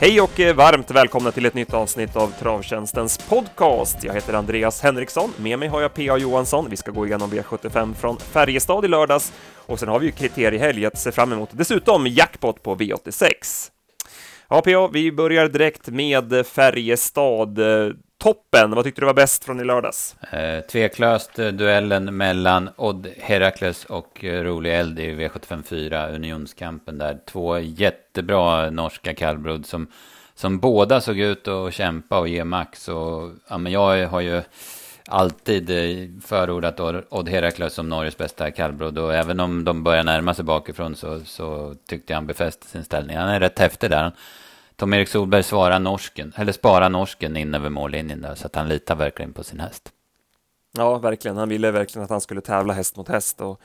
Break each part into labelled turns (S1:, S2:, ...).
S1: Hej och eh, varmt välkomna till ett nytt avsnitt av Travtjänstens podcast. Jag heter Andreas Henriksson, med mig har jag P.A. Johansson. Vi ska gå igenom V75 från Färjestad i lördags och sen har vi ju kriteriehelg att se fram emot. Dessutom jackpot på V86. Ja, P.A., vi börjar direkt med Färjestad. Toppen, vad tyckte du var bäst från i lördags?
S2: Eh, tveklöst eh, duellen mellan Odd Herakles och eh, Rolig Eld i V75 4, Unionskampen där. Två jättebra norska kallblod som, som båda såg ut att kämpa och ge max. Och, ja, men jag har ju alltid eh, förordat Odd Herakles som Norges bästa kallblod. Och även om de börjar närma sig bakifrån så, så tyckte jag han befäste sin ställning. Han är rätt häftig där. Tom-Erik Solberg svarar norsken, eller sparar norsken in över mållinjen där, så att han litar verkligen på sin häst.
S1: Ja, verkligen. Han ville verkligen att han skulle tävla häst mot häst och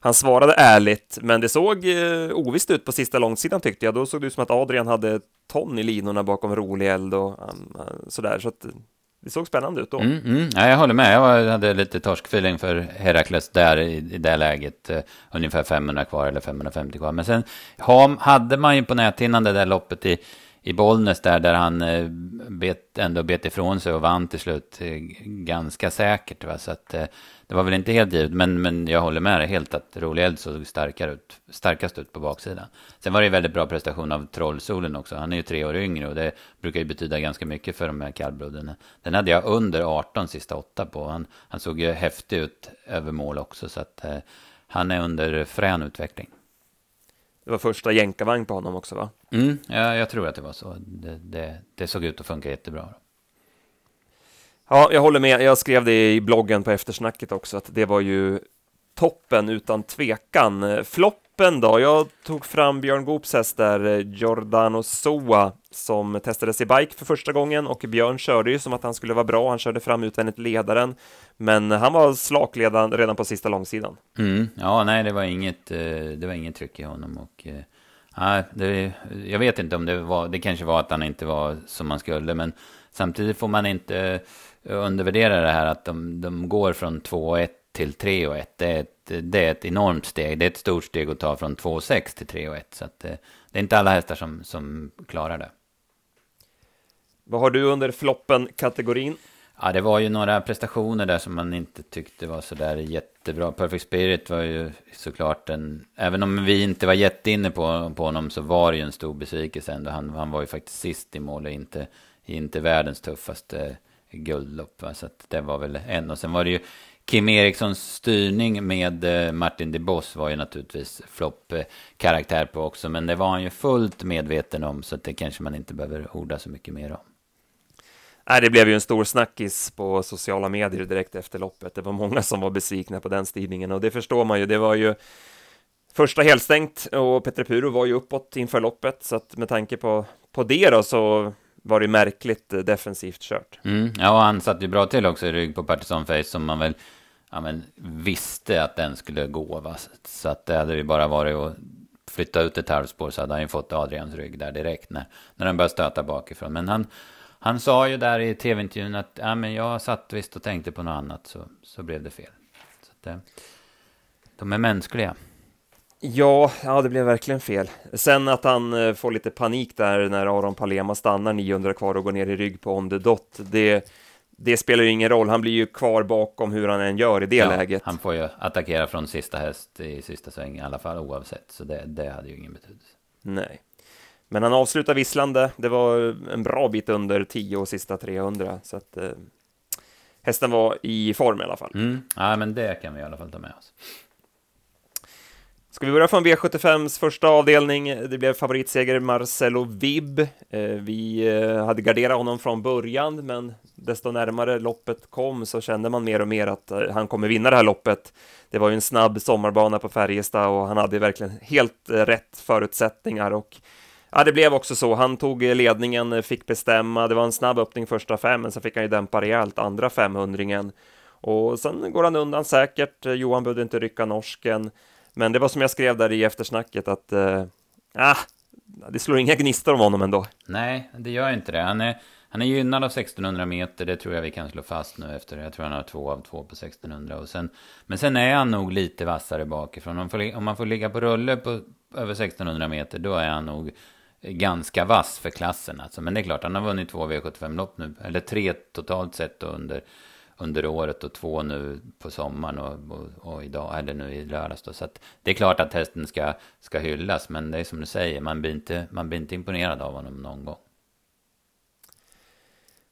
S1: han svarade ärligt, men det såg eh, ovisst ut på sista långsidan tyckte jag. Då såg det ut som att Adrian hade ton i linorna bakom rolig eld och um, sådär, så att det såg spännande ut då.
S2: Mm, mm. Ja, jag håller med. Jag hade lite torskfeeling för Herakles där i, i det läget. Uh, ungefär 500 kvar eller 550 kvar. Men sen ha, hade man ju på näthinnan det där loppet i i Bollnäs där, där han eh, bet, ändå bet ifrån sig och vann till slut eh, ganska säkert. Va? Så att, eh, det var väl inte helt givet, men, men jag håller med dig helt att Rolig Eld såg starkare ut, starkast ut på baksidan. Sen var det en väldigt bra prestation av Trollsolen också. Han är ju tre år yngre och det brukar ju betyda ganska mycket för de här kallbloden. Den hade jag under 18 sista åtta på. Han, han såg ju häftig ut över mål också, så att han är under frän utveckling.
S1: Det var första jänkarvagn på honom också va?
S2: Mm, ja, jag tror att det var så. Det, det, det såg ut att funka jättebra.
S1: Ja, jag håller med. Jag skrev det i bloggen på eftersnacket också, att det var ju toppen utan tvekan. Floppen då? Jag tog fram Björn Goops häst där, Giordano Soa, som testades i bike för första gången och Björn körde ju som att han skulle vara bra. Han körde fram utvändigt ledaren, men han var slakledaren redan på sista långsidan.
S2: Mm, ja, nej, det var inget, eh, det var inget tryck i honom och eh, Nej, det, jag vet inte om det var, det kanske var att han inte var som man skulle, men samtidigt får man inte eh, undervärdera det här att de, de går från 2-1 till 3-1. Det, är ett, det är ett enormt steg, det är ett stort steg att ta från 2-6 till 3-1. Så att det, det är inte alla hästar som, som klarar det.
S1: Vad har du under floppen-kategorin?
S2: Ja, det var ju några prestationer där som man inte tyckte var så där jättebra. Perfect Spirit var ju såklart en... Även om vi inte var jätteinne på, på honom så var det ju en stor besvikelse ändå. Han, han var ju faktiskt sist i mål och inte, inte världens tuffaste guldlopp. Va? Så att det var väl en. Och sen var det ju Kim Erikssons styrning med eh, Martin de Boss var ju naturligtvis flopp-karaktär på också. Men det var han ju fullt medveten om så att det kanske man inte behöver orda så mycket mer om.
S1: Nej, det blev ju en stor snackis på sociala medier direkt efter loppet. Det var många som var besvikna på den stigningen. och det förstår man ju. Det var ju första helstängt och Petre Puro var ju uppåt inför loppet så att med tanke på, på det då så var det märkligt defensivt kört.
S2: Mm, ja, och han satt ju bra till också i rygg på Partisan Face som man väl ja, men, visste att den skulle gå. Va? Så att det hade ju bara varit att flytta ut ett halvspår så hade han ju fått Adrians rygg där direkt när, när den började stöta bakifrån. Men han, han sa ju där i tv-intervjun att ja, men jag satt visst och tänkte på något annat så, så blev det fel. Så att, eh, de är mänskliga.
S1: Ja, ja, det blev verkligen fel. Sen att han eh, får lite panik där när Aron Palema stannar 900 kvar och går ner i rygg på on the dot. Det, det spelar ju ingen roll. Han blir ju kvar bakom hur han än gör i det ja, läget.
S2: Han får ju attackera från sista häst i sista sväng i alla fall oavsett, så det, det hade ju ingen betydelse.
S1: Nej. Men han avslutar visslande. Det var en bra bit under 10 och sista 300, så att eh, hästen var i form i alla fall.
S2: Mm. Ja, men det kan vi i alla fall ta med oss.
S1: Ska vi börja från V75s första avdelning? Det blev favoritseger Marcelo Vib. Eh, vi eh, hade garderat honom från början, men desto närmare loppet kom så kände man mer och mer att eh, han kommer vinna det här loppet. Det var ju en snabb sommarbana på Färjestad och han hade verkligen helt rätt förutsättningar och Ja, det blev också så. Han tog eh, ledningen, eh, fick bestämma. Det var en snabb öppning första fem, men sen fick han ju dämpa rejält andra femhundringen. Och sen går han undan säkert. Eh, Johan behövde inte rycka norsken. Men det var som jag skrev där i eftersnacket att eh, ah, det slår inga gnistor om honom ändå.
S2: Nej, det gör inte det. Han är, han är gynnad av 1600 meter, det tror jag vi kan slå fast nu efter. Jag tror han har två av två på 1600. Och sen, men sen är han nog lite vassare bakifrån. Om man får, om man får ligga på rulle på över 1600 meter, då är han nog ganska vass för klassen. Alltså. Men det är klart, han har vunnit två V75-lopp nu, eller tre totalt sett under, under året och två nu på sommaren och, och, och idag, eller nu i lördags. Då. Så att det är klart att hästen ska, ska hyllas, men det är som du säger, man blir inte, man blir inte imponerad av honom någon gång.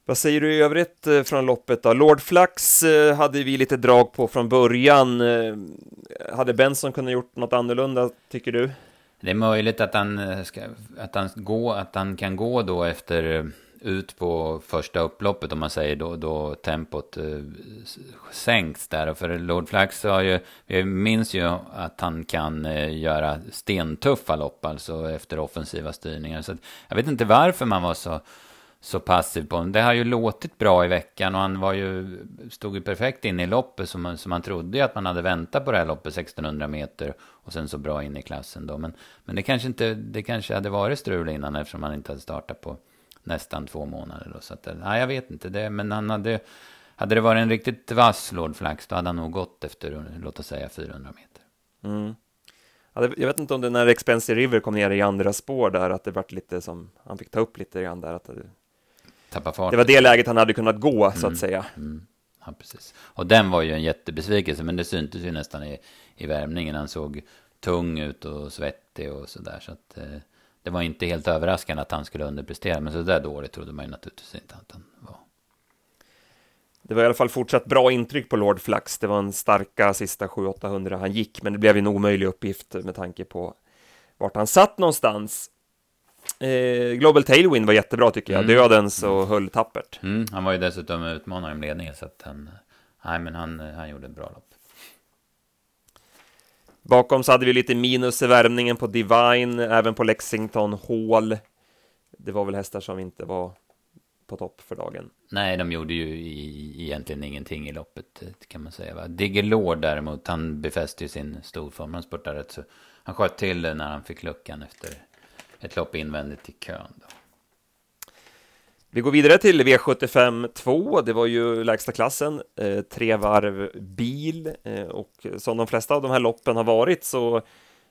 S1: Vad säger du i övrigt eh, från loppet då? Lord Flax eh, hade vi lite drag på från början. Eh, hade Benson kunnat gjort något annorlunda, tycker du?
S2: Det är möjligt att han, eh, ska, att han, gå, att han kan gå då efter eh, ut på första upploppet om man säger då, då tempot eh, sänks där. För Lord Flax har ju, vi minns ju att han kan eh, göra stentuffa lopp alltså efter offensiva styrningar. Så jag vet inte varför man var så så passiv på honom. Det har ju låtit bra i veckan och han var ju, stod ju perfekt in i loppet som man, som man trodde ju att man hade väntat på det här loppet 1600 meter och sen så bra in i klassen då. Men, men det kanske inte, det kanske hade varit strul innan eftersom han inte hade startat på nästan två månader då. Så att, nej, jag vet inte det, men han hade, hade det varit en riktigt vass Lord Flax då hade han nog gått efter, låt oss säga 400 meter.
S1: Mm. Jag vet inte om det när Expensive River kom ner i andra spår där, att det vart lite som, han fick ta upp lite grann där, att det
S2: tappa fart.
S1: Det var det läget han hade kunnat gå, så att mm. säga.
S2: Mm. Ja, precis. Och den var ju en jättebesvikelse, men det syntes ju nästan i, i värmningen. Han såg tung ut och svettig och sådär. Så att eh, det var inte helt överraskande att han skulle underprestera. Men så där dåligt trodde man ju naturligtvis inte att han var.
S1: Det var i alla fall fortsatt bra intryck på Lord Flax. Det var en starka sista 7-800 han gick, men det blev en omöjlig uppgift med tanke på vart han satt någonstans. Eh, Global Tailwind var jättebra tycker jag. Mm. Dödens och mm. höll tappert.
S2: Mm. Han var ju dessutom utmanare om ledningen så att han, nej, men han, han gjorde ett bra lopp.
S1: Bakom så hade vi lite minus i värmningen på Divine, även på Lexington Hall. Det var väl hästar som inte var på topp för dagen.
S2: Nej, de gjorde ju i, egentligen ingenting i loppet kan man säga. Va? Däremot, han befäste ju sin storform. Han spurtade rätt så han sköt till när han fick luckan efter ett lopp invändigt i kön. Då.
S1: Vi går vidare till V75 2. Det var ju lägsta klassen, eh, tre varv bil eh, och som de flesta av de här loppen har varit så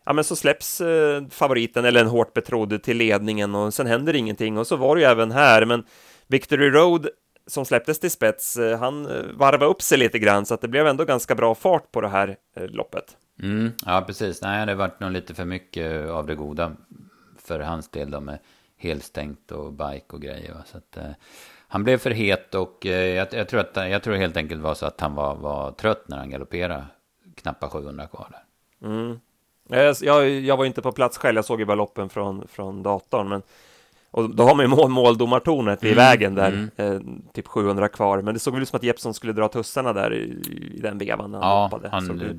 S1: ja, men så släpps eh, favoriten eller en hårt betrodd till ledningen och sen händer ingenting och så var det ju även här. Men Victory Road som släpptes till spets, eh, han eh, varvade upp sig lite grann så att det blev ändå ganska bra fart på det här loppet.
S2: Mm, ja, precis. Nej, det varit nog lite för mycket av det goda för hans del då med helstängt och bike och grejer. Så att, eh, han blev för het och eh, jag, jag, tror att, jag tror helt enkelt var så att han var, var trött när han galopperade knappt 700 kvar där.
S1: Mm. Jag, jag, jag, var inte på plats själv, jag såg ju bara loppen från, från datorn. Men, och då har man ju mål, måldomartornet vid mm, vägen där, mm. eh, typ 700 kvar. Men det såg väl ut som att Jeppson skulle dra tussarna där i, i den vevan när han
S2: ja,
S1: hoppade.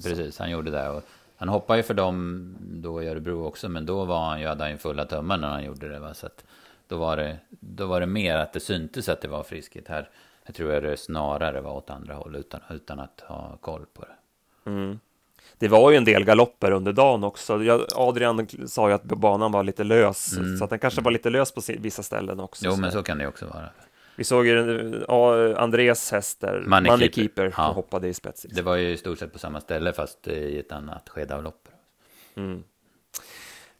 S2: Precis, han gjorde det. Och han hoppade ju för dem då i Örebro också, men då var han ju, hade han ju fulla tummar när han gjorde det. Va? Så att då, var det, då var det mer att det syntes att det var friskhet. Här jag tror jag det snarare var åt andra håll utan, utan att ha koll på det.
S1: Mm. Det var ju en del galopper under dagen också. Adrian sa ju att banan var lite lös, mm. så att den kanske var lite lös på vissa ställen också.
S2: Jo, men så kan det också vara.
S1: Vi såg ju ja, Andreas häst där, Money, Money Keeper, Keeper ja. hoppade i spets.
S2: Det var ju i stort sett på samma ställe fast i ett annat skede av loppet. Mm.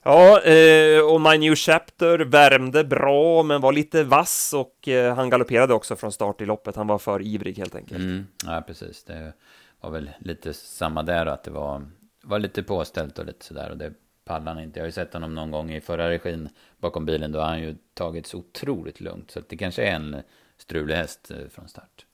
S1: Ja, eh, och My New Chapter värmde bra, men var lite vass och eh, han galopperade också från start i loppet. Han var för ivrig helt enkelt. Mm,
S2: ja, precis. Det var väl lite samma där, att det var, var lite påställt och lite sådär. Och det pallade han inte. Jag har ju sett honom någon gång i förra regin bakom bilen. Då har han ju tagit så otroligt lugnt. Så det kanske är en strulig häst eh, från start.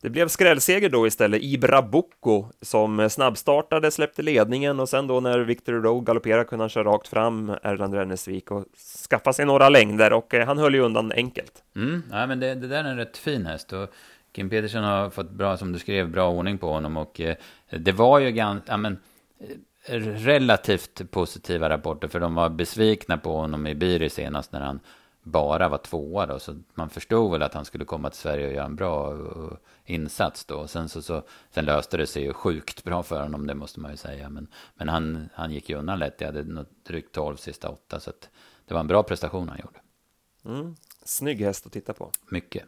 S1: Det blev skrällseger då istället. Ibra Bocco som snabbstartade, släppte ledningen och sen då när Victor Rowe galopperade kunde han köra rakt fram Erland Rennesvik och skaffa sig några längder och eh, han höll ju undan enkelt.
S2: Mm, ja, men det, det där är en rätt fin häst och Kim Petersen har fått bra, som du skrev, bra ordning på honom och eh, det var ju ganska, ja men relativt positiva rapporter, för de var besvikna på honom i Biri senast när han bara var tvåa då, så man förstod väl att han skulle komma till Sverige och göra en bra uh, insats då. Sen, så, så, sen löste det sig ju sjukt bra för honom, det måste man ju säga. Men, men han, han gick ju undan lätt, jag hade något drygt 12 sista åtta, så att det var en bra prestation han gjorde.
S1: Mm. Snygg häst att titta på.
S2: Mycket.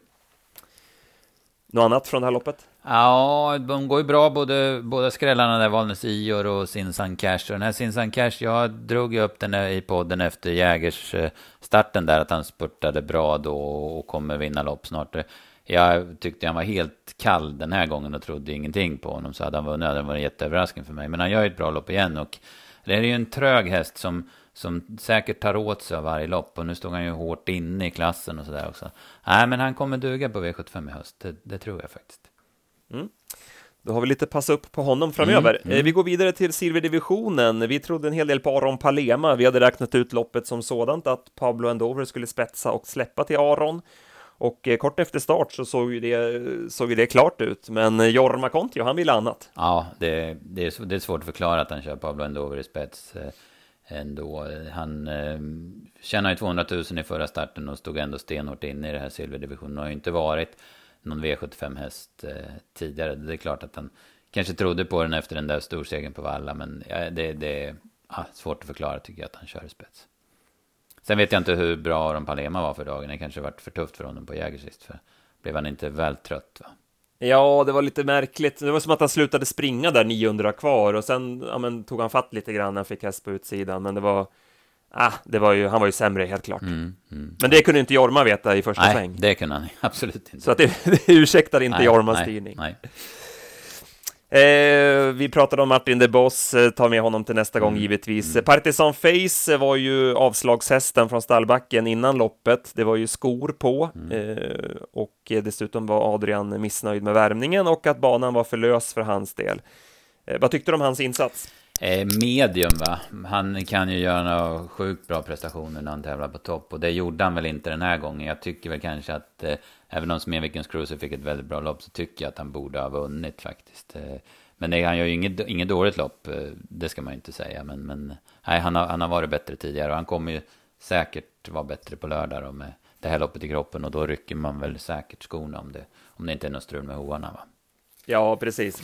S1: Något annat från det här loppet?
S2: Ja, de går ju bra både, båda skrällarna där, Valnes Ior och Sinsan Cash. Och den här Sinsan Cash, jag drog ju upp den i podden efter Jägers eh, starten där, att han spurtade bra då och kommer vinna lopp snart. Jag tyckte han var helt kall den här gången och trodde ingenting på honom, så hade han vunnit. Det varit en jätteöverraskning för mig. Men han gör ju ett bra lopp igen och det är ju en trög häst som som säkert tar åt sig av varje lopp. Och nu stod han ju hårt inne i klassen och sådär också. Nej, men han kommer duga på V75 i höst. Det, det tror jag faktiskt.
S1: Mm. Då har vi lite pass upp på honom framöver. Mm, mm. Vi går vidare till silverdivisionen. Vi trodde en hel del på Aron Palema. Vi hade räknat ut loppet som sådant att Pablo Endover skulle spetsa och släppa till Aron. Och eh, kort efter start så såg ju det, såg det klart ut, men Jorma Kontio, han ville annat.
S2: Ja, det, det, är, det är svårt att förklara att han kör Pablo Endover i spets ändå. Han eh, tjänade ju 200 000 i förra starten och stod ändå stenhårt inne i det här silverdivisionen. Har ju inte varit någon V75-häst eh, tidigare. Det är klart att han kanske trodde på den efter den där storsegern på Valla. Men det, det är ah, svårt att förklara tycker jag att han kör i spets. Sen vet jag inte hur bra Aron Palema var för dagen. Det kanske varit för tufft för honom på Jäger sist. För blev han inte väl trött va?
S1: Ja, det var lite märkligt. Det var som att han slutade springa där 900 kvar och sen ja, men, tog han fatt lite grann när han fick häst på utsidan. Men det var, ah, det var ju, han var ju sämre helt klart. Mm, mm. Men det kunde inte Jorma veta i första
S2: nej,
S1: sväng.
S2: det kunde han absolut inte.
S1: Så att det, det ursäktar inte nej, Jormas styrning. Nej. Eh, vi pratade om Martin de Boss, eh, tar med honom till nästa gång mm. givetvis. Mm. Partisan Face var ju avslagshästen från stallbacken innan loppet. Det var ju skor på mm. eh, och dessutom var Adrian missnöjd med värmningen och att banan var för lös för hans del. Eh, vad tyckte du om hans insats?
S2: Eh, medium va? Han kan ju göra några sjukt bra prestationer när han tävlar på topp. Och det gjorde han väl inte den här gången. Jag tycker väl kanske att, eh, även om Smedvikens Cruiser fick ett väldigt bra lopp, så tycker jag att han borde ha vunnit faktiskt. Eh, men nej, han gör ju inget, inget dåligt lopp, eh, det ska man ju inte säga. Men, men nej, han, har, han har varit bättre tidigare och han kommer ju säkert vara bättre på lördag då med det här loppet i kroppen. Och då rycker man väl säkert skorna om det, om det inte är något strul med hoarna va?
S1: Ja, precis.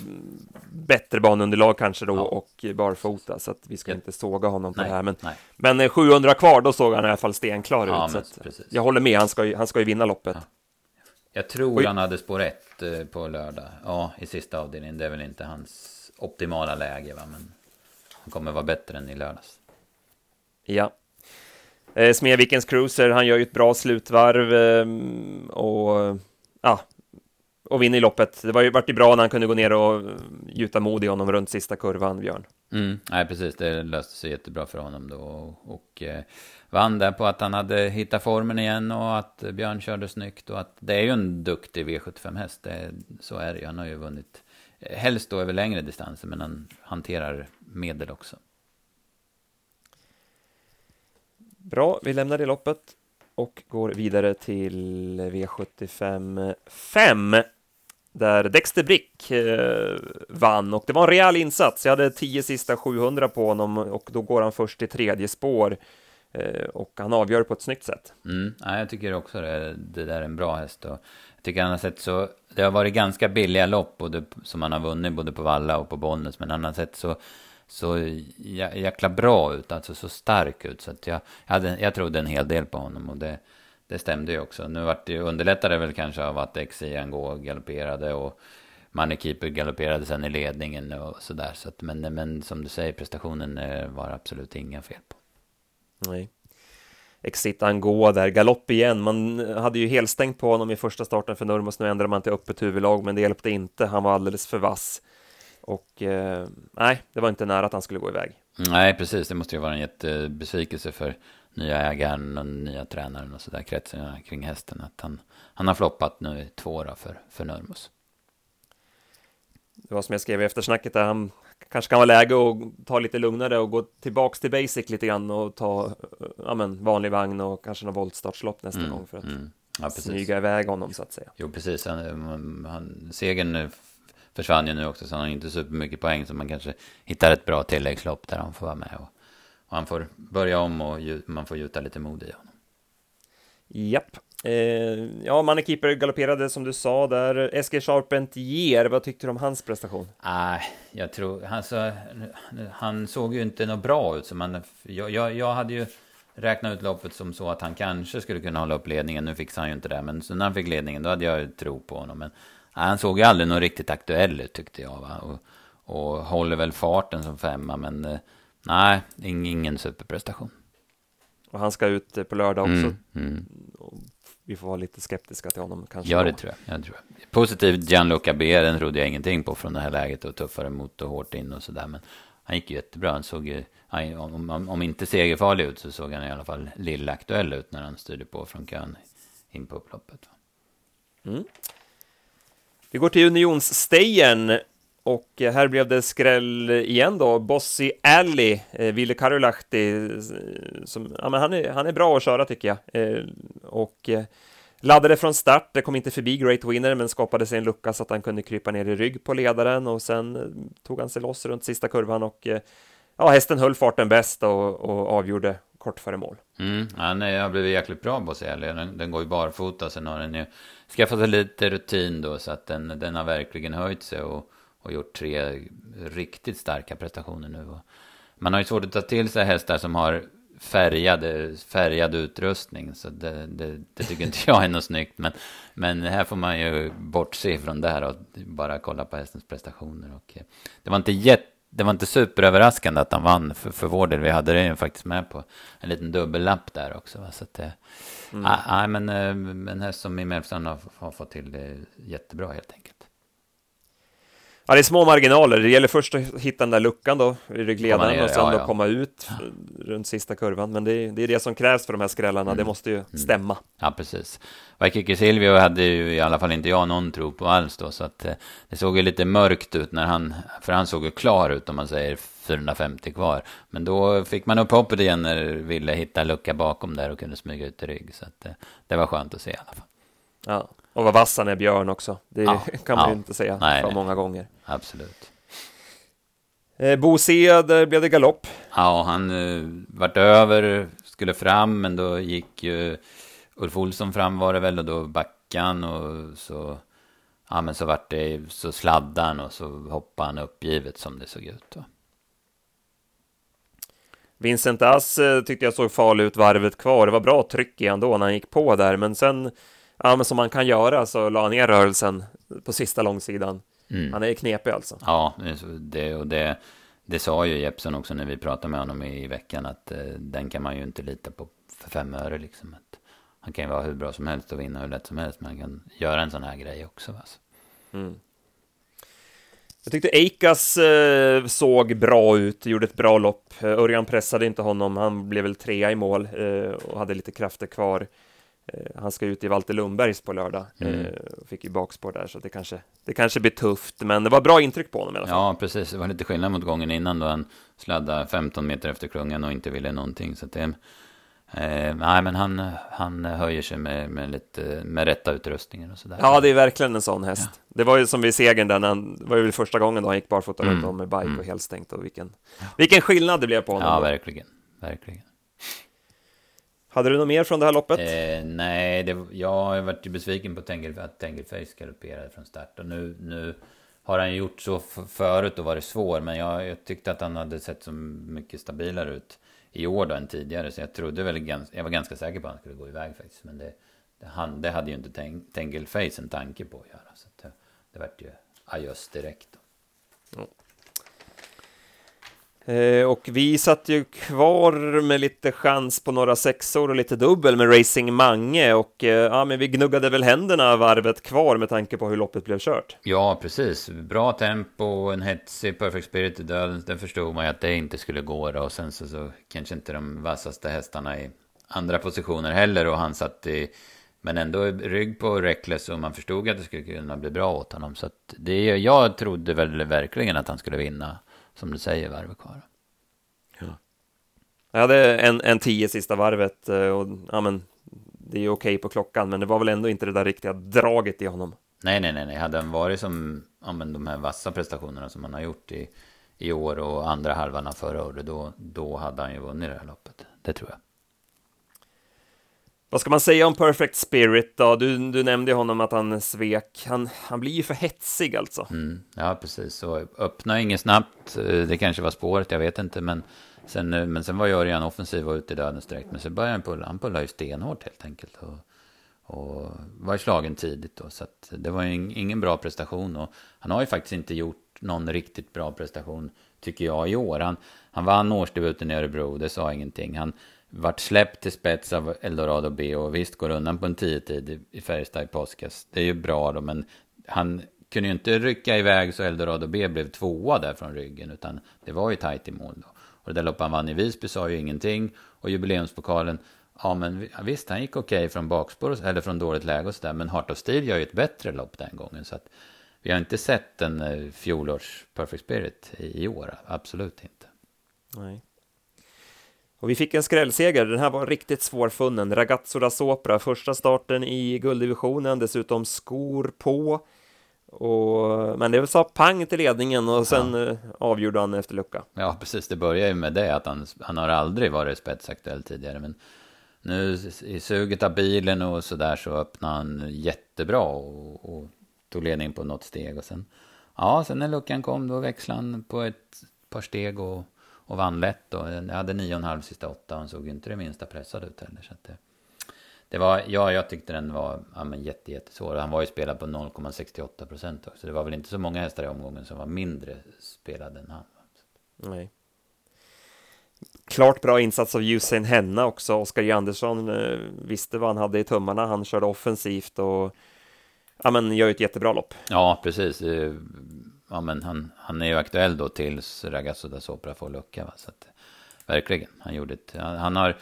S1: Bättre banunderlag kanske då ja. och barfota, så att vi ska ja. inte såga honom på nej, det här. Men, men 700 eh, kvar, då såg han i alla fall stenklar ja, ut. Så jag håller med, han ska ju, han ska ju vinna loppet.
S2: Jag tror Oj. han hade spår 1 eh, på lördag. Ja, i sista avdelningen. Det är väl inte hans optimala läge, va? men han kommer vara bättre än i lördags.
S1: Ja. Eh, Smedvikens Cruiser, han gör ju ett bra slutvarv eh, och ja, och vinner loppet. Det var ju vart bra när han kunde gå ner och gjuta mod i honom runt sista kurvan, Björn.
S2: Mm, nej, precis. Det löste sig jättebra för honom då. Och, och eh, vann där på att han hade hittat formen igen och att Björn körde snyggt. Och att det är ju en duktig V75-häst. Så är det ju. Han har ju vunnit, eh, helst då över längre distanser, men han hanterar medel också.
S1: Bra, vi lämnar det loppet och går vidare till V75 5 där Dexter Brick eh, vann och det var en rejäl insats. Jag hade 10 sista 700 på honom och då går han först i tredje spår eh, och han avgör på ett snyggt sätt.
S2: Mm, ja, jag tycker också det. Det där är en bra häst och jag tycker han har sett så. Det har varit ganska billiga lopp både, som han har vunnit både på Valla och på Bollnäs, men han har sett så så jäkla bra ut, alltså så stark ut. Så att jag, jag, hade, jag trodde en hel del på honom och det, det stämde ju också. Nu vart det underlättade väl kanske av att XING galopperade och Moneykeeper galopperade sen i ledningen och sådär. Så att, men, men som du säger, prestationen eh, var absolut inga fel på.
S1: Nej. Exit Angå där, galopp igen. Man hade ju helstängt på honom i första starten för Nurmos. Nu ändrade man till öppet huvudlag, men det hjälpte inte. Han var alldeles för vass. Och eh, nej, det var inte nära att han skulle gå iväg.
S2: Nej, precis. Det måste ju vara en jättebesvikelse för nya ägaren och nya tränaren och sådär, kretsen kring hästen. Att han, han har floppat nu i två år för, för Nurmos.
S1: Det var som jag skrev i eftersnacket där, han kanske kan vara läge att ta lite lugnare och gå tillbaks till basic lite grann och ta ja, men, vanlig vagn och kanske någon voltstartslopp nästa mm, gång för att mm. ja, smyga iväg honom så att säga.
S2: Jo, precis. Han, han, segern försvann ju nu också, så han har inte supermycket poäng, så man kanske hittar ett bra tilläggslopp där han får vara med. Och, och han får börja om och man får gjuta lite mod i honom.
S1: Japp. Eh, ja, Mannekeeper galopperade som du sa där. Eskil Charpentier, vad tyckte du om hans prestation?
S2: Nej, äh, jag tror, alltså, han såg ju inte något bra ut. Så man, jag, jag, jag hade ju räknat ut loppet som så att han kanske skulle kunna hålla upp ledningen. Nu fixade han ju inte det, men så när han fick ledningen då hade jag tro på honom. Men han såg ju aldrig något riktigt aktuell ut tyckte jag. Va? Och, och håller väl farten som femma, men eh, nej, ingen superprestation.
S1: Och han ska ut eh, på lördag också.
S2: Mm, mm.
S1: Vi får vara lite skeptiska till honom kanske.
S2: Ja, det tror jag. jag tror jag. Positivt Gianluca B, den trodde jag ingenting på från det här läget och tuffare motor hårt in och sådär. Men han gick ju jättebra. Han såg ju, han, om, om, om, inte segerfarlig ut så såg han i alla fall lilla aktuell ut när han styrde på från kön in på upploppet. Mm.
S1: Vi går till Unionsstejern och här blev det skräll igen då. Bossi Alley, eh, Ville Karolahti, som, ja, men han, är, han är bra att köra tycker jag. Eh, och eh, laddade från start, det kom inte förbi Great Winner, men skapade sig en lucka så att han kunde krypa ner i rygg på ledaren och sen eh, tog han sig loss runt sista kurvan och eh, ja, hästen höll farten bäst och, och avgjorde kort före mål.
S2: Mm, han har blivit jäkligt bra Bossi Alley. Den, den går ju barfota, sen har den ju skaffat sig lite rutin då så att den, den har verkligen höjt sig och och gjort tre riktigt starka prestationer nu. Man har ju svårt att ta till sig hästar som har färgad, färgad utrustning. Så det, det, det, tycker inte jag är något snyggt. Men, men här får man ju bortse från det här och bara kolla på hästens prestationer. Och eh, det var inte jätte det var inte superöverraskande att han vann för, för vår del. Vi hade det ju faktiskt med på en liten dubbellapp där också. Va? Så att det, mm. nej, men eh, en häst som i Melfstrand har, har fått till det jättebra helt enkelt.
S1: Ja, det är små marginaler. Det gäller först att hitta den där luckan då i ryggledaren och sen ja, ja. då komma ut ja. runt sista kurvan. Men det är, det är, det som krävs för de här skrällarna. Mm. Det måste ju mm. stämma.
S2: Ja, precis. Waikiki Silvio hade ju i alla fall inte jag någon tro på alls då, så att eh, det såg ju lite mörkt ut när han, för han såg ju klar ut om man säger 450 kvar. Men då fick man upp hoppet igen när ville hitta lucka bakom där och kunde smyga ut i rygg. Så att eh, det var skönt att se i alla fall.
S1: Ja. Och vad vass han är Björn också. Det ja, kan man ja. ju inte säga nej, för nej. många gånger.
S2: Absolut.
S1: Eh, Bo C, där blev det galopp.
S2: Ja, han eh, vart över, skulle fram, men då gick ju Ulf Olsson fram var det väl och då backade och så, ja men så vart det, så sladdade han och så hoppade han uppgivet som det såg ut då.
S1: Vincent Ass eh, tyckte jag såg farlig ut varvet kvar. Det var bra tryck i han då när han gick på där, men sen ja, men som man kan göra så la han ner rörelsen på sista långsidan. Mm. Han är knepig alltså.
S2: Ja, det, och det, det sa ju Jeppson också när vi pratade med honom i veckan att eh, den kan man ju inte lita på för fem öre liksom. Att han kan ju vara hur bra som helst och vinna hur lätt som helst, men han kan göra en sån här grej också. Alltså. Mm.
S1: Jag tyckte Eikas eh, såg bra ut, gjorde ett bra lopp. Eh, Örjan pressade inte honom, han blev väl trea i mål eh, och hade lite krafter kvar. Eh, han ska ut i Walter Lundbergs på lördag. Mm. Eh, fick ju bakspår där, så det kanske, det kanske blir tufft. Men det var bra intryck på honom i alla fall.
S2: Ja, precis. Det var lite skillnad mot gången innan då han sladdade 15 meter efter klungan och inte ville någonting. Så det, eh, nej, men han, han höjer sig med, med, lite, med rätta utrustningen och sådär.
S1: Ja, det är verkligen en sån häst. Ja. Det var ju som vid segern där, han, det var ju första gången då han gick barfota mm. runt om med bike mm. och helstängt. Och vilken, vilken skillnad det blev på honom.
S2: Ja,
S1: då.
S2: verkligen. Verkligen.
S1: Hade du något mer från det här loppet?
S2: Eh, nej, det, jag har varit besviken på Tengel, att Tengelface galopperade från start. Och nu, nu har han gjort så förut och varit svår. Men jag, jag, tyckte att han hade sett så mycket stabilare ut i år då än tidigare. Så jag trodde väl, jag var ganska säker på att han skulle gå iväg faktiskt. Men det, det, han, det hade ju inte Tengelface en tanke på att göra. Så det, det vart ju ajöss direkt. Då. Mm.
S1: Eh, Eh, och vi satt ju kvar med lite chans på några sexor och lite dubbel med Racing Mange och eh, ja, men vi gnuggade väl händerna varvet kvar med tanke på hur loppet blev kört.
S2: Ja, precis. Bra tempo, en hetsig Perfect Spirit i döden. Den förstod man ju att det inte skulle gå då. Och sen så, så kanske inte de vassaste hästarna i andra positioner heller och han satt i men ändå rygg på Reckless och man förstod att det skulle kunna bli bra åt honom. Så att det, jag trodde väl verkligen att han skulle vinna som du säger, varvet kvar.
S1: Ja. Jag hade en, en tio sista varvet eh, och ja, men det är ju okej okay på klockan, men det var väl ändå inte det där riktiga draget i honom.
S2: Nej, nej, nej, nej. hade han varit som ja, men de här vassa prestationerna som han har gjort i, i år och andra halvan av förra året, då, då hade han ju vunnit det här loppet. Det tror jag.
S1: Vad ska man säga om Perfect Spirit då? Du, du nämnde honom att han svek. Han, han blir ju för hetsig alltså.
S2: Mm, ja, precis. Så öppna inget snabbt. Eh, det kanske var spåret, jag vet inte. Men sen, eh, men sen var Örjan offensiv och ute i dödens direkt. Men sen började han pulla. Han pullade ju stenhårt helt enkelt. Och, och var slagen tidigt då. Så att det var ingen bra prestation. Och han har ju faktiskt inte gjort någon riktigt bra prestation, tycker jag, i år. Han, han vann årsdebuten i Örebro, det sa ingenting. Han vart släppt till spets av Eldorado B och visst går undan på en 10-tid i Färjestad i påskas. Det är ju bra då, men han kunde ju inte rycka iväg så Eldorado B blev tvåa där från ryggen, utan det var ju tajt i mål då. Och det där loppet han vann i Visby sa ju ingenting. Och jubileumspokalen, ja men visst, han gick okej okay från bakspår, eller från dåligt läge och sådär. Men Heart of Steel gör ju ett bättre lopp den gången. Så att vi har inte sett en eh, fjolårs Perfect Spirit i, i år, absolut inte.
S1: Nej. Och vi fick en skrällseger, den här var riktigt svårfunnen. Ragazzo da Sopra, första starten i gulddivisionen, dessutom skor på. Och, men det sa pang till ledningen och sen ja. Eh, avgjorde han efter lucka.
S2: Ja, precis. Det börjar ju med det att han, han har aldrig varit spetsaktuell tidigare. Men nu i suget av bilen och sådär så öppnade han jättebra och, och tog ledning på något steg. Och sen, ja, sen när luckan kom då växlade han på ett par steg och, och vann lätt. Och jag hade nio och en halv sista åtta och han såg inte det minsta pressad ut heller. Så det, det var, ja, jag tyckte den var ja, men jätte, jättesvår. Han var ju spelad på 0,68 procent också. Det var väl inte så många hästar i omgången som var mindre spelade än han.
S1: Nej. Klart bra insats av Usain Henna också. Oskar J. Andersson eh, visste vad han hade i tummarna. Han körde offensivt och ja, men gör ett jättebra lopp.
S2: Ja, precis. Ja, men han, han är ju aktuell då tills Ragazzo da Sopra får lucka. Va? Så att, verkligen, han gjorde ett, han har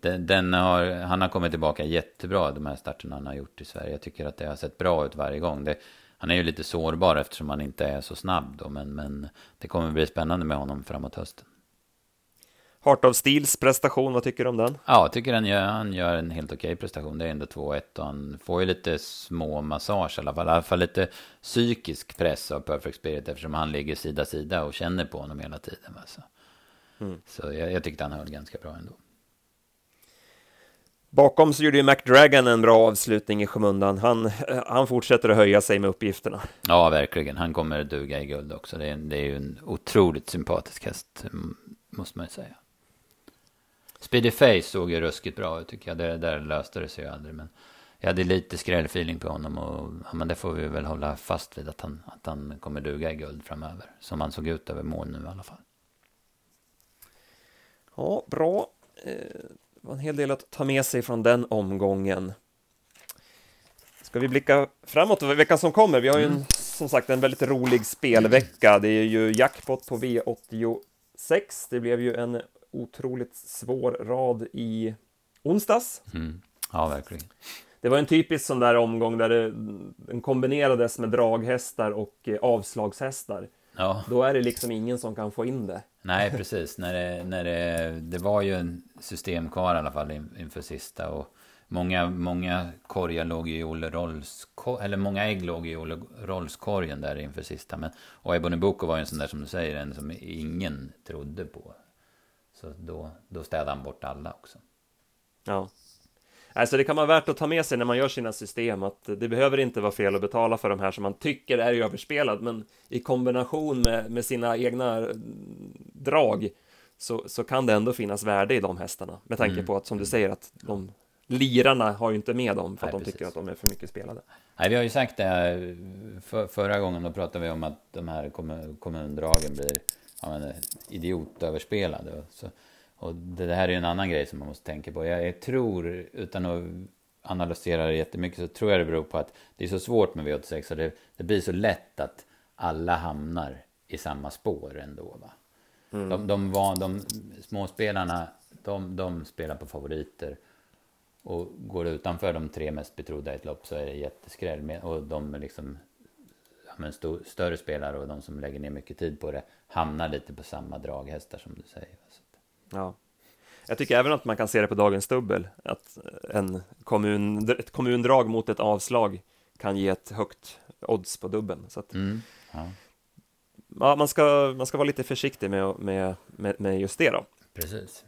S2: den, den, har, han har kommit tillbaka jättebra de här starterna han har gjort i Sverige. Jag tycker att det har sett bra ut varje gång. Det, han är ju lite sårbar eftersom han inte är så snabb då, men, men det kommer bli spännande med honom framåt hösten.
S1: Heart of Steels prestation, vad tycker du om den?
S2: Ja, jag tycker han gör, han gör en helt okej prestation. Det är ändå 2-1 och han får ju lite små massage i alla fall. I alla fall lite psykisk press av Perfect Spirit eftersom han ligger sida sida och känner på honom hela tiden. Alltså. Mm. Så jag, jag tyckte han höll ganska bra ändå.
S1: Bakom så gjorde ju McDragon en bra avslutning i skymundan. Han, han fortsätter att höja sig med uppgifterna.
S2: Ja, verkligen. Han kommer duga i guld också. Det är, det är ju en otroligt sympatisk häst, måste man ju säga. Speedy Face såg ju ruskigt bra ut tycker jag. Det där löste det sig ju aldrig. Men jag hade lite skrällfeeling på honom och ja, men det får vi väl hålla fast vid att han, att han kommer duga i guld framöver. Som han såg ut över mål nu i alla fall.
S1: Ja, bra. Eh, det var en hel del att ta med sig från den omgången. Ska vi blicka framåt veckan som kommer? Vi har ju en, mm. som sagt en väldigt rolig spelvecka. Det är ju jackpot på V86. Det blev ju en otroligt svår rad i onsdags.
S2: Mm. Ja, verkligen.
S1: Det var en typisk sån där omgång där det, den kombinerades med draghästar och eh, avslagshästar. Ja. Då är det liksom ingen som kan få in det.
S2: Nej, precis. när det, när det, det var ju en system kvar i alla fall inför sista. Och många, många korgar låg i Olle Rolls, eller många ägg låg i Olle Rolls-korgen där inför sista. Men, och Ebony Boko var ju en sån där som du säger, en som ingen trodde på. Så då, då städade han bort alla också.
S1: Ja. Alltså det kan vara värt att ta med sig när man gör sina system att det behöver inte vara fel att betala för de här som man tycker är överspelad men i kombination med, med sina egna drag så, så kan det ändå finnas värde i de hästarna med tanke mm. på att som du säger att de lirarna har ju inte med dem för att Nej, de tycker att de är för mycket spelade.
S2: Nej, vi har ju sagt det för, förra gången då pratade vi om att de här kommundragen blir ja, idiotöverspelade. Så, och det här är en annan grej som man måste tänka på. Jag, tror, utan att analysera det jättemycket, så tror jag det beror på att det är så svårt med V86 och det, det blir så lätt att alla hamnar i samma spår ändå. Va? Mm. De, de, var, de småspelarna, de, de spelar på favoriter. Och går det utanför de tre mest betrodda i ett lopp så är det jätteskräll. Och de liksom, men st större spelare och de som lägger ner mycket tid på det hamnar lite på samma draghästar som du säger.
S1: Ja. Jag tycker även att man kan se det på dagens dubbel, att en kommun, ett kommundrag mot ett avslag kan ge ett högt odds på dubbeln. Så att, mm. ja. ja. man, ska, man ska vara lite försiktig med, med, med, med just det då.
S2: Precis.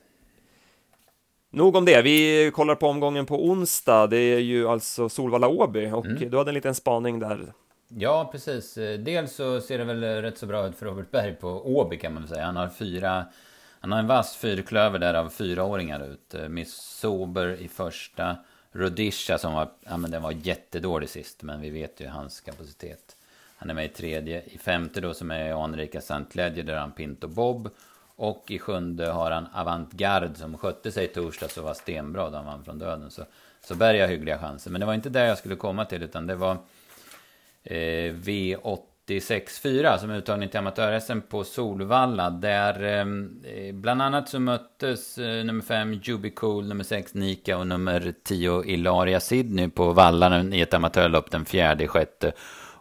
S1: Nog om det, vi kollar på omgången på onsdag, det är ju alltså Solvalla-Åby och mm. du hade en liten spaning där.
S2: Ja, precis. Dels så ser det väl rätt så bra ut för Robert Berg på Åby kan man väl säga. Han har fyra han har en vass fyrklöver där av fyraåringar ut. Eh, Miss Sober i första, Rodisha som var, ja men den var jättedålig sist, men vi vet ju hans kapacitet. Han är med i tredje. I femte då som är anrika Santledje, där han Pinto Bob. Och i sjunde har han Avantgarde som skötte sig i torsdags och var stenbra då han vann från döden. Så, så Berg har hyggliga chanser. Men det var inte där jag skulle komma till, utan det var Eh, V86.4 som uttagning till amatör på Solvalla. Där ehm, eh, bland annat så möttes eh, nummer 5 Jubicool, nummer 6 Nika och nummer 10 Ilaria Sidney på Vallan i ett amatörlopp den fjärde sjätte.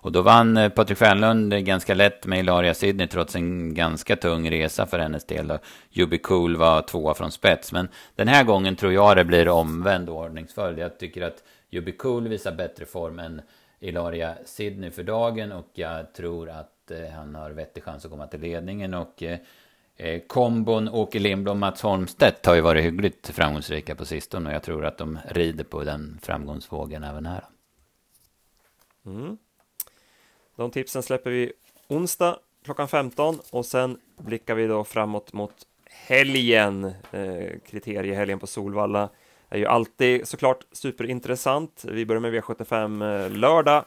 S2: Och då vann eh, Patrik Stjärnlund eh, ganska lätt med Ilaria Sidney trots en ganska tung resa för hennes del. Juby Cool var tvåa från spets. Men den här gången tror jag det blir omvänd ordningsföljd. Jag tycker att Juby Cool visar bättre form än Ilaria Sidney för dagen. Och jag tror att eh, han har vettig chans att komma till ledningen. Och eh, eh kombon Åke Lindblom Mats Holmstedt har ju varit hyggligt framgångsrika på sistone. Och jag tror att de rider på den framgångsvågen även här.
S1: Mm. De tipsen släpper vi onsdag klockan 15 och sen blickar vi då framåt mot helgen. Eh, kriteriehelgen på Solvalla är ju alltid såklart superintressant. Vi börjar med V75 eh, lördag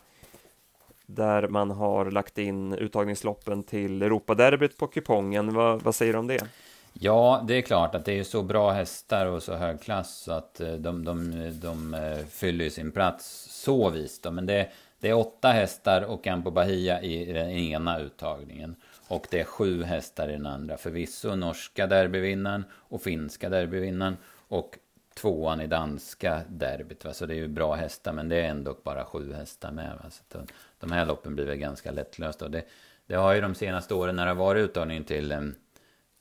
S1: där man har lagt in uttagningsloppen till Europaderbyt på kupongen. Vad, vad säger du om det?
S2: Ja, det är klart att det är så bra hästar och så hög klass så att eh, de, de, de, eh, fyller sin plats så vis. Då. Men det, det är åtta hästar och en på Bahia i den ena uttagningen. Och det är sju hästar i den andra. Förvisso norska derbyvinnaren och finska derbyvinnaren. Och tvåan i danska derbyt. Va? Så det är ju bra hästar, men det är ändå bara sju hästar med. Va? Så de här loppen blir väl ganska lättlösta. Och det, det har ju de senaste åren när det har varit uttagning till,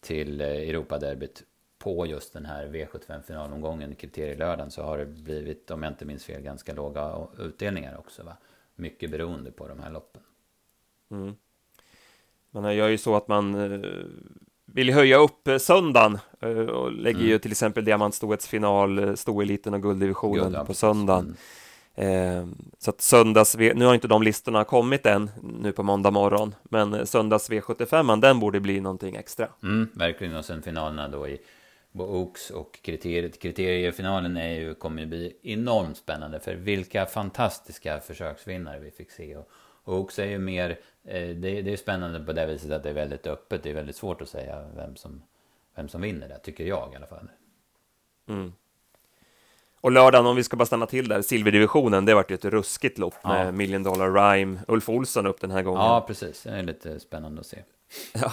S2: till eh, Europaderbyt på just den här V75-finalomgången, kriterielördagen, så har det blivit, om jag inte minns fel, ganska låga utdelningar också. Va? mycket beroende på de här loppen.
S1: Mm. Man gör ju så att man eh, vill höja upp eh, söndagen eh, och lägger mm. ju till exempel diamantstoets final, stoeliten och gulddivisionen på söndagen. Mm. Så att söndags, nu har inte de listorna kommit än nu på måndag morgon, men söndags V75, den borde bli någonting extra.
S2: Mm, verkligen, och sen finalerna då i Oaks och kriteriet. Kriteriefinalen är ju, kommer ju bli enormt spännande för vilka fantastiska försöksvinnare vi fick se. Och Oaks är ju mer, eh, det, det är spännande på det viset att det är väldigt öppet. Det är väldigt svårt att säga vem som, vem som vinner det, tycker jag i alla fall.
S1: Mm. Och lördagen, om vi ska bara stanna till där, silverdivisionen, det vart ju ett ruskigt lopp ja. med Million Dollar Rhyme, Ulf Olsson upp den här gången.
S2: Ja, precis. Det är lite spännande att se.
S1: Ja,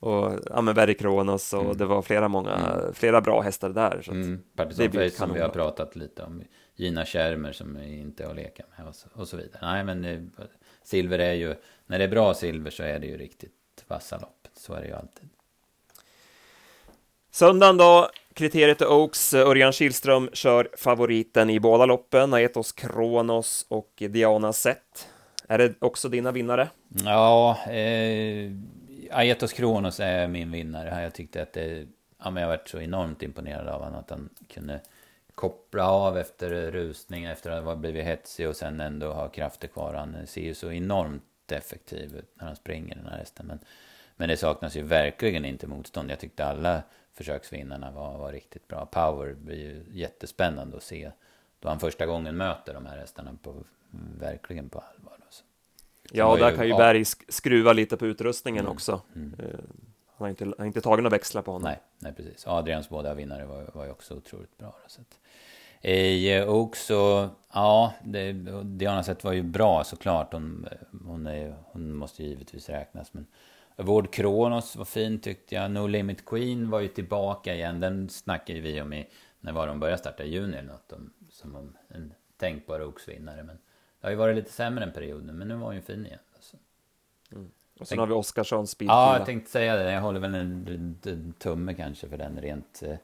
S1: och ja, men Berry Kronos och mm. det var flera, många, mm. flera bra hästar där. Så
S2: mm. Partisan Face som vi har pratat lite om. Gina Schermer som inte att leka med och så, och så vidare. Nej, men eh, silver är ju, när det är bra silver så är det ju riktigt vassa lopp. Så är det ju alltid.
S1: Söndagen då, kriteriet är Oaks. Örjan Kihlström kör favoriten i båda loppen, Aetos Kronos och Diana Sett. Är det också dina vinnare?
S2: Ja, eh, Aetos Kronos är min vinnare. Jag tyckte att det, ja, men jag varit så enormt imponerad av honom. Att han kunde koppla av efter rusning, efter att ha blivit hetsig och sen ändå ha krafter kvar. Han ser ju så enormt effektiv ut när han springer den här hästen. Men, men det saknas ju verkligen inte motstånd. Jag tyckte alla försöksvinnarna var, var riktigt bra. Power blir ju jättespännande att se. Då han första gången möter de här hästarna på, verkligen på allvar. Alltså.
S1: Ja, där kan ju Berg skruva lite på utrustningen mm. också. Mm. Eh, han har inte, har inte tagit några växlar på honom.
S2: Nej, nej precis. Adrians båda vinnare var, var ju också otroligt bra. Så att, i också, ja, det, Diana Sett var ju bra såklart. Hon, hon, är, hon måste givetvis räknas. Men Vård Kronos var fin tyckte jag. No Limit Queen var ju tillbaka igen. Den snackade vi om i, när var de började starta i juni eller något. som om en tänkbar Oaks-vinnare. Men det har ju varit lite sämre en period nu, men nu var hon ju fin igen. Alltså.
S1: Mm. Och sen Tänk... har vi Oskarsson speed
S2: Ja, jag tänkte säga det. Jag håller väl en, en tumme kanske för den rent eh,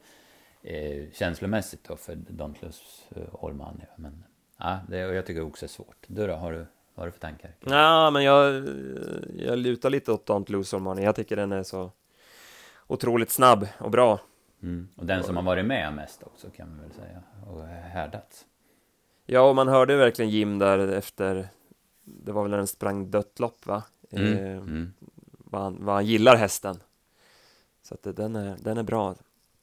S2: känslomässigt då för Dauntless eh, Orman. Men ja, det, jag tycker också är svårt. Du då, har du, vad har du för tankar?
S1: Ja, men jag, jag lutar lite åt Don't Lose Orman. Jag tycker den är så otroligt snabb och bra.
S2: Mm. Och den som har varit med mest också kan man väl säga och härdats.
S1: Ja, och man hörde verkligen Jim där efter, det var väl när den sprang dött lopp va? Mm. Eh, mm. Vad, han, vad han gillar hästen. Så att det, den, är, den är bra.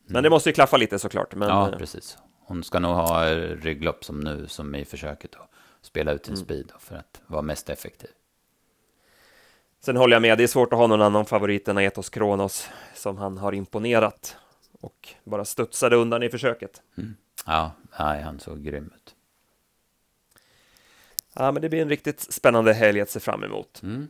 S1: Men det måste ju klaffa lite såklart. Men,
S2: ja, eh, precis. hon ska nog ha rygglopp som nu, som i försöket att spela ut sin mm. speed för att vara mest effektiv.
S1: Sen håller jag med, det är svårt att ha någon annan favorit än Aetos Kronos som han har imponerat och bara studsade undan i försöket.
S2: Mm. Ja, nej, han såg grym ut.
S1: Ja, men det blir en riktigt spännande helg att se fram emot.
S2: Mm.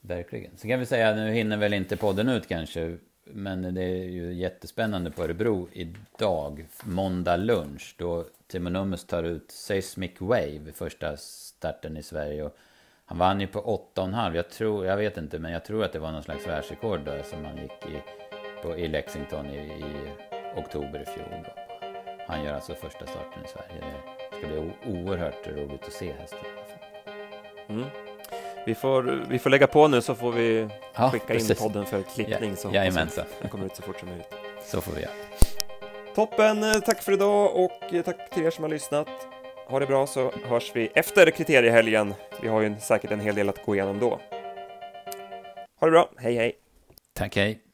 S2: Verkligen. Så kan vi säga, nu hinner väl inte podden ut kanske, men det är ju jättespännande på Örebro idag, måndag lunch, då Timo Nummes tar ut Seismic Wave, första starten i Sverige. Och han vann ju på 8,5, jag tror, jag vet inte, men jag tror att det var någon slags världsrekord då, som han gick i, på, i Lexington i, i oktober i fjol. Då. Han gör alltså första starten i Sverige. Det ska bli oerhört roligt att se hästen.
S1: Mm. Vi får, vi får lägga på nu så får vi ja, skicka precis. in podden för klippning. Ja, så
S2: jajamensan.
S1: Den kommer ut så fort som möjligt.
S2: Så får vi göra.
S1: Toppen, eh, tack för idag och eh, tack till er som har lyssnat. Ha det bra så hörs vi efter kriteriehelgen. Vi har ju säkert en hel del att gå igenom då. Ha det bra, hej hej!
S2: Tack, hej!